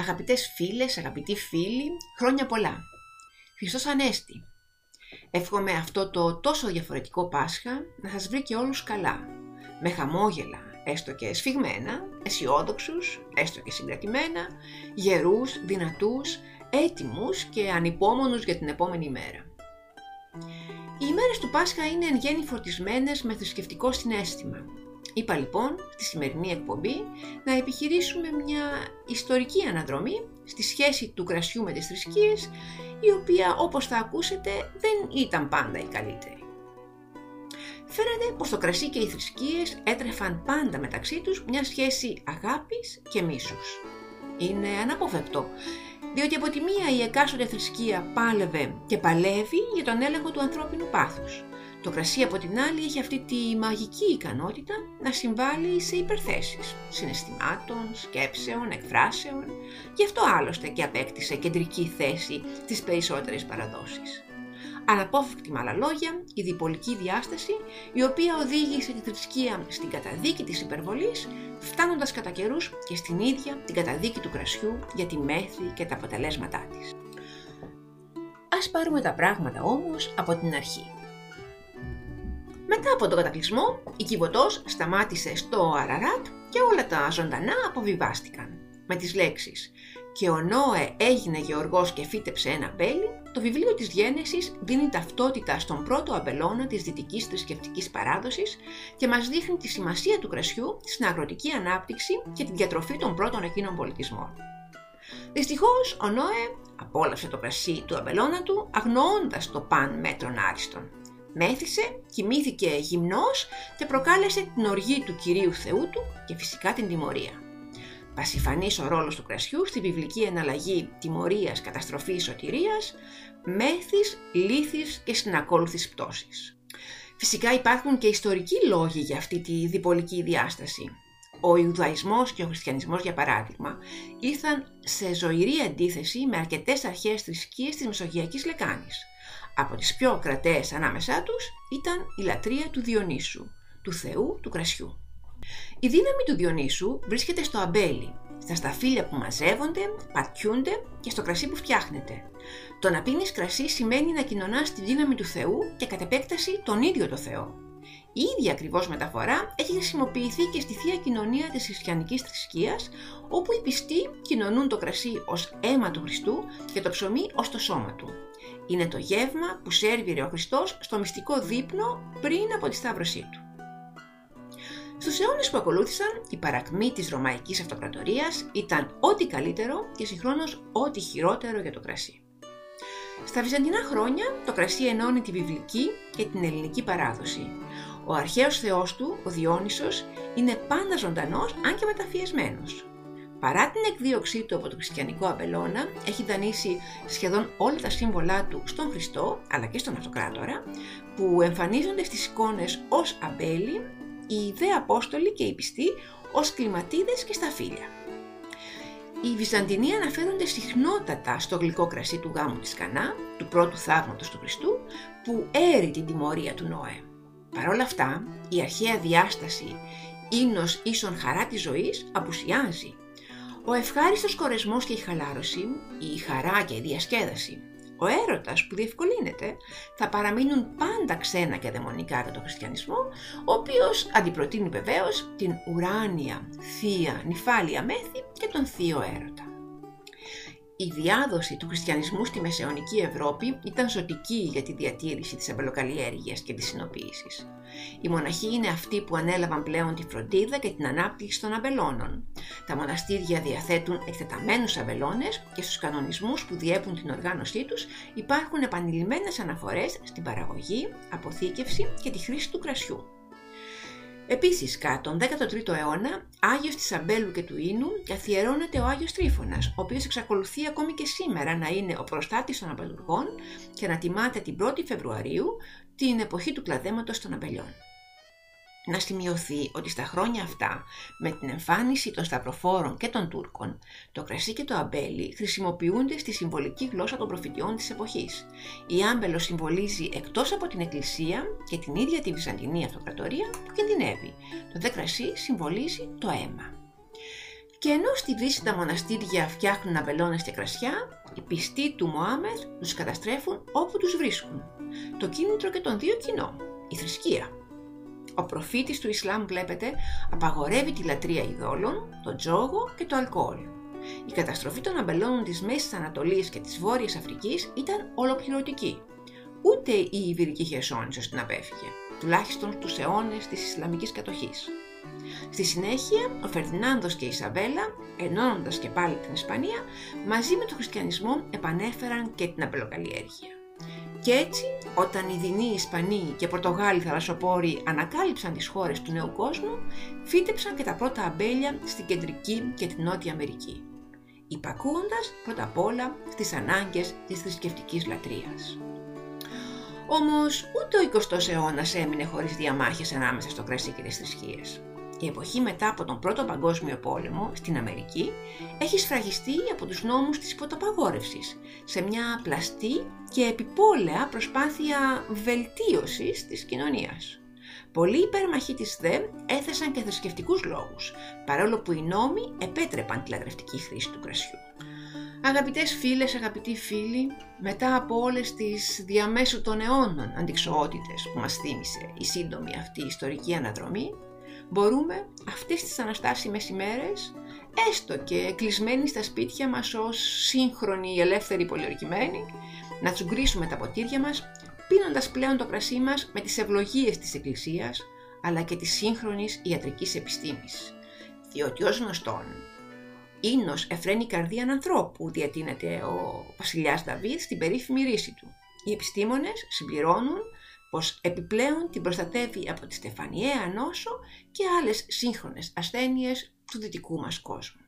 Αγαπητές φίλες, αγαπητοί φίλοι, χρόνια πολλά. Χριστός Ανέστη. Εύχομαι αυτό το τόσο διαφορετικό Πάσχα να σας βρει και όλους καλά. Με χαμόγελα, έστω και σφιγμένα, αισιόδοξους, έστω και συγκρατημένα, γερούς, δυνατούς, έτοιμους και ανυπόμονους για την επόμενη μέρα. Οι ημέρες του Πάσχα είναι εν γέννη φορτισμένες με θρησκευτικό συνέστημα, Είπα λοιπόν στη σημερινή εκπομπή να επιχειρήσουμε μια ιστορική αναδρομή στη σχέση του κρασιού με τις θρησκείες, η οποία όπως θα ακούσετε δεν ήταν πάντα η καλύτερη. Φαίνεται πως το κρασί και οι θρησκείες έτρεφαν πάντα μεταξύ τους μια σχέση αγάπης και μίσους. Είναι αναποφευκτό, διότι από τη μία η εκάστοτε θρησκεία πάλευε και παλεύει για τον έλεγχο του ανθρώπινου πάθους, το κρασί από την άλλη έχει αυτή τη μαγική ικανότητα να συμβάλλει σε υπερθέσεις συναισθημάτων, σκέψεων, εκφράσεων, γι' αυτό άλλωστε και απέκτησε κεντρική θέση στις περισσότερες παραδόσεις. Αναπόφευκτη με άλλα λόγια, η διπολική διάσταση, η οποία οδήγησε τη θρησκεία στην καταδίκη της υπερβολής, φτάνοντας κατά καιρούς και στην ίδια την καταδίκη του κρασιού για τη μέθη και τα αποτελέσματά της. Ας πάρουμε τα πράγματα όμως από την αρχή. Μετά από τον κατακλυσμό, η Κιβωτός σταμάτησε στο Αραράτ και όλα τα ζωντανά αποβιβάστηκαν. Με τις λέξεις «Και ο Νόε έγινε γεωργός και φύτεψε ένα μπέλι», το βιβλίο της Γένεσης δίνει ταυτότητα στον πρώτο αμπελώνα της δυτικής θρησκευτικής παράδοσης και μας δείχνει τη σημασία του κρασιού στην αγροτική ανάπτυξη και την διατροφή των πρώτων εκείνων πολιτισμών. Δυστυχώς, ο Νόε απόλαυσε το κρασί του αμπελώνα του, αγνοώντας το παν μέτρων άριστον. Μέθησε, κοιμήθηκε γυμνός και προκάλεσε την οργή του Κυρίου Θεού του και φυσικά την τιμωρία. Πασιφανής ο ρόλος του κρασιού στη βιβλική εναλλαγή τιμωρίας, καταστροφής, σωτηρίας, μέθης, λύθης και συνακόλουθης πτώσης. Φυσικά υπάρχουν και ιστορικοί λόγοι για αυτή τη διπολική διάσταση. Ο Ιουδαϊσμός και ο Χριστιανισμός, για παράδειγμα, ήρθαν σε ζωηρή αντίθεση με αρκετές αρχαίες θρησκείες της Μεσογειακής Λεκάνης. Από τις πιο κρατές ανάμεσά τους ήταν η λατρεία του Διονύσου, του θεού του κρασιού. Η δύναμη του Διονύσου βρίσκεται στο αμπέλι, στα σταφύλια που μαζεύονται, πατιούνται και στο κρασί που φτιάχνεται. Το να πίνεις κρασί σημαίνει να κοινωνάς τη δύναμη του Θεού και κατ' επέκταση τον ίδιο το Θεό. Η ίδια ακριβώς μεταφορά έχει χρησιμοποιηθεί και στη Θεία Κοινωνία της Χριστιανικής Θρησκείας, όπου οι πιστοί κοινωνούν το κρασί ως αίμα του Χριστού και το ψωμί ως το σώμα του. Είναι το γεύμα που σέρβιρε ο Χριστός στο μυστικό δείπνο πριν από τη σταύρωσή του. Στους αιώνες που ακολούθησαν, η παρακμή της Ρωμαϊκής Αυτοκρατορίας ήταν ό,τι καλύτερο και συγχρόνως ό,τι χειρότερο για το κρασί. Στα βυζαντινά χρόνια, το κρασί ενώνει τη βιβλική και την ελληνική παράδοση. Ο αρχαίος θεός του, ο Διόνυσος, είναι πάντα ζωντανός αν και μεταφιεσμένος. Παρά την εκδίωξή του από το χριστιανικό αμπελώνα, έχει δανείσει σχεδόν όλα τα σύμβολά του στον Χριστό, αλλά και στον Αυτοκράτορα, που εμφανίζονται στις εικόνες ως αμπέλι, οι δε Απόστολοι και οι πιστοί ως κλιματίδες και σταφύλια. Οι Βυζαντινοί αναφέρονται συχνότατα στο γλυκό κρασί του γάμου της Κανά, του πρώτου θαύματος του Χριστού, που έρει την τιμωρία του Νόε. Παρ' όλα αυτά, η αρχαία διάσταση ίνος ίσον χαρά της ζωής απουσιάζει ο ευχάριστος κορεσμός και η χαλάρωση, η χαρά και η διασκέδαση, ο έρωτας που διευκολύνεται θα παραμείνουν πάντα ξένα και δαιμονικά για τον χριστιανισμό, ο οποίος αντιπροτείνει βεβαίως την ουράνια, θεία, νυφάλια μέθη και τον θείο έρωτα. Η διάδοση του χριστιανισμού στη Μεσαιωνική Ευρώπη ήταν ζωτική για τη διατήρηση της αμπελοκαλλιέργειας και της συνοποίησης. Οι μοναχοί είναι αυτοί που ανέλαβαν πλέον τη φροντίδα και την ανάπτυξη των αμπελώνων. Τα μοναστήρια διαθέτουν εκτεταμένους αμπελώνες και στους κανονισμούς που διέπουν την οργάνωσή τους υπάρχουν επανειλημμένες αναφορές στην παραγωγή, αποθήκευση και τη χρήση του κρασιού. Επίσης, κατά τον 13ο αιώνα, Άγιος της Αμπέλου και του Ίνου καθιερώνεται ο Άγιος Τρίφωνας, ο οποίος εξακολουθεί ακόμη και σήμερα να είναι ο προστάτης των αμπελουργών και να τιμάται την 1η Φεβρουαρίου, την εποχή του κλαδέματος των αμπελιών. Να σημειωθεί ότι στα χρόνια αυτά, με την εμφάνιση των σταυροφόρων και των Τούρκων, το κρασί και το αμπέλι χρησιμοποιούνται στη συμβολική γλώσσα των προφητιών της εποχής. Η άμπελος συμβολίζει εκτός από την Εκκλησία και την ίδια τη Βυζαντινή Αυτοκρατορία που κινδυνεύει. Το δε κρασί συμβολίζει το αίμα. Και Και ενώ στη Δύση τα μοναστήρια φτιάχνουν αμπελώνες και κρασιά, οι πιστοί του Μωάμεθ τους καταστρέφουν όπου τους βρίσκουν. Το κίνητρο και των δύο κοινό, η θρησκεία. Ο προφήτης του Ισλάμ, βλέπετε, απαγορεύει τη λατρεία ειδόλων, τον τζόγο και το αλκοόλ. Η καταστροφή των αμπελώνων της Μέσης Ανατολής και της Βόρειας Αφρικής ήταν ολοκληρωτική. Ούτε η Ιβυρική Χερσόνησος την απέφυγε, τουλάχιστον στους αιώνες της Ισλαμικής κατοχής. Στη συνέχεια, ο Φερδινάνδος και η Ισαβέλα, ενώνοντας και πάλι την Ισπανία, μαζί με τον χριστιανισμό επανέφεραν και την αμπελοκαλλιέργεια. Και έτσι, όταν οι Δινοί, Ισπανοί και Πορτογάλοι θαλασσοπόροι ανακάλυψαν τις χώρες του νέου κόσμου, φύτεψαν και τα πρώτα αμπέλια στην Κεντρική και την Νότια Αμερική, υπακούοντας πρώτα απ' όλα στις ανάγκες της θρησκευτικής λατρείας. Όμως ούτε ο 20ος αιώνας έμεινε χωρίς διαμάχες ανάμεσα στο κρασί και τις θρησκείες. Η εποχή μετά από τον Πρώτο Παγκόσμιο Πόλεμο στην Αμερική έχει σφραγιστεί από τους νόμους της υποταπαγόρευσης σε μια πλαστή και επιπόλαια προσπάθεια βελτίωσης της κοινωνίας. Πολλοί υπέρμαχοι της ΔΕ έθεσαν και θρησκευτικούς λόγους, παρόλο που οι νόμοι επέτρεπαν τη λατρευτική χρήση του κρασιού. Αγαπητές φίλες, αγαπητοί φίλοι, μετά από όλες τις διαμέσου των αιώνων αντικσοότητες που μας θύμισε η σύντομη αυτή ιστορική αναδρομή, μπορούμε αυτές τις αναστάσιμες ημέρες, έστω και κλεισμένοι στα σπίτια μας ως σύγχρονοι ελεύθεροι πολιορκημένοι, να τσουγκρίσουμε τα ποτήρια μας, πίνοντας πλέον το κρασί μας με τις ευλογίες της Εκκλησίας, αλλά και της σύγχρονης ιατρικής επιστήμης. Διότι ως γνωστόν, ίνος εφραίνει καρδία ανθρώπου, διατείνεται ο βασιλιάς Δαβίδ στην περίφημη ρίση του. Οι επιστήμονες συμπληρώνουν πως επιπλέον την προστατεύει από τη στεφανιαία νόσο και άλλες σύγχρονες ασθένειες του δυτικού μας κόσμου.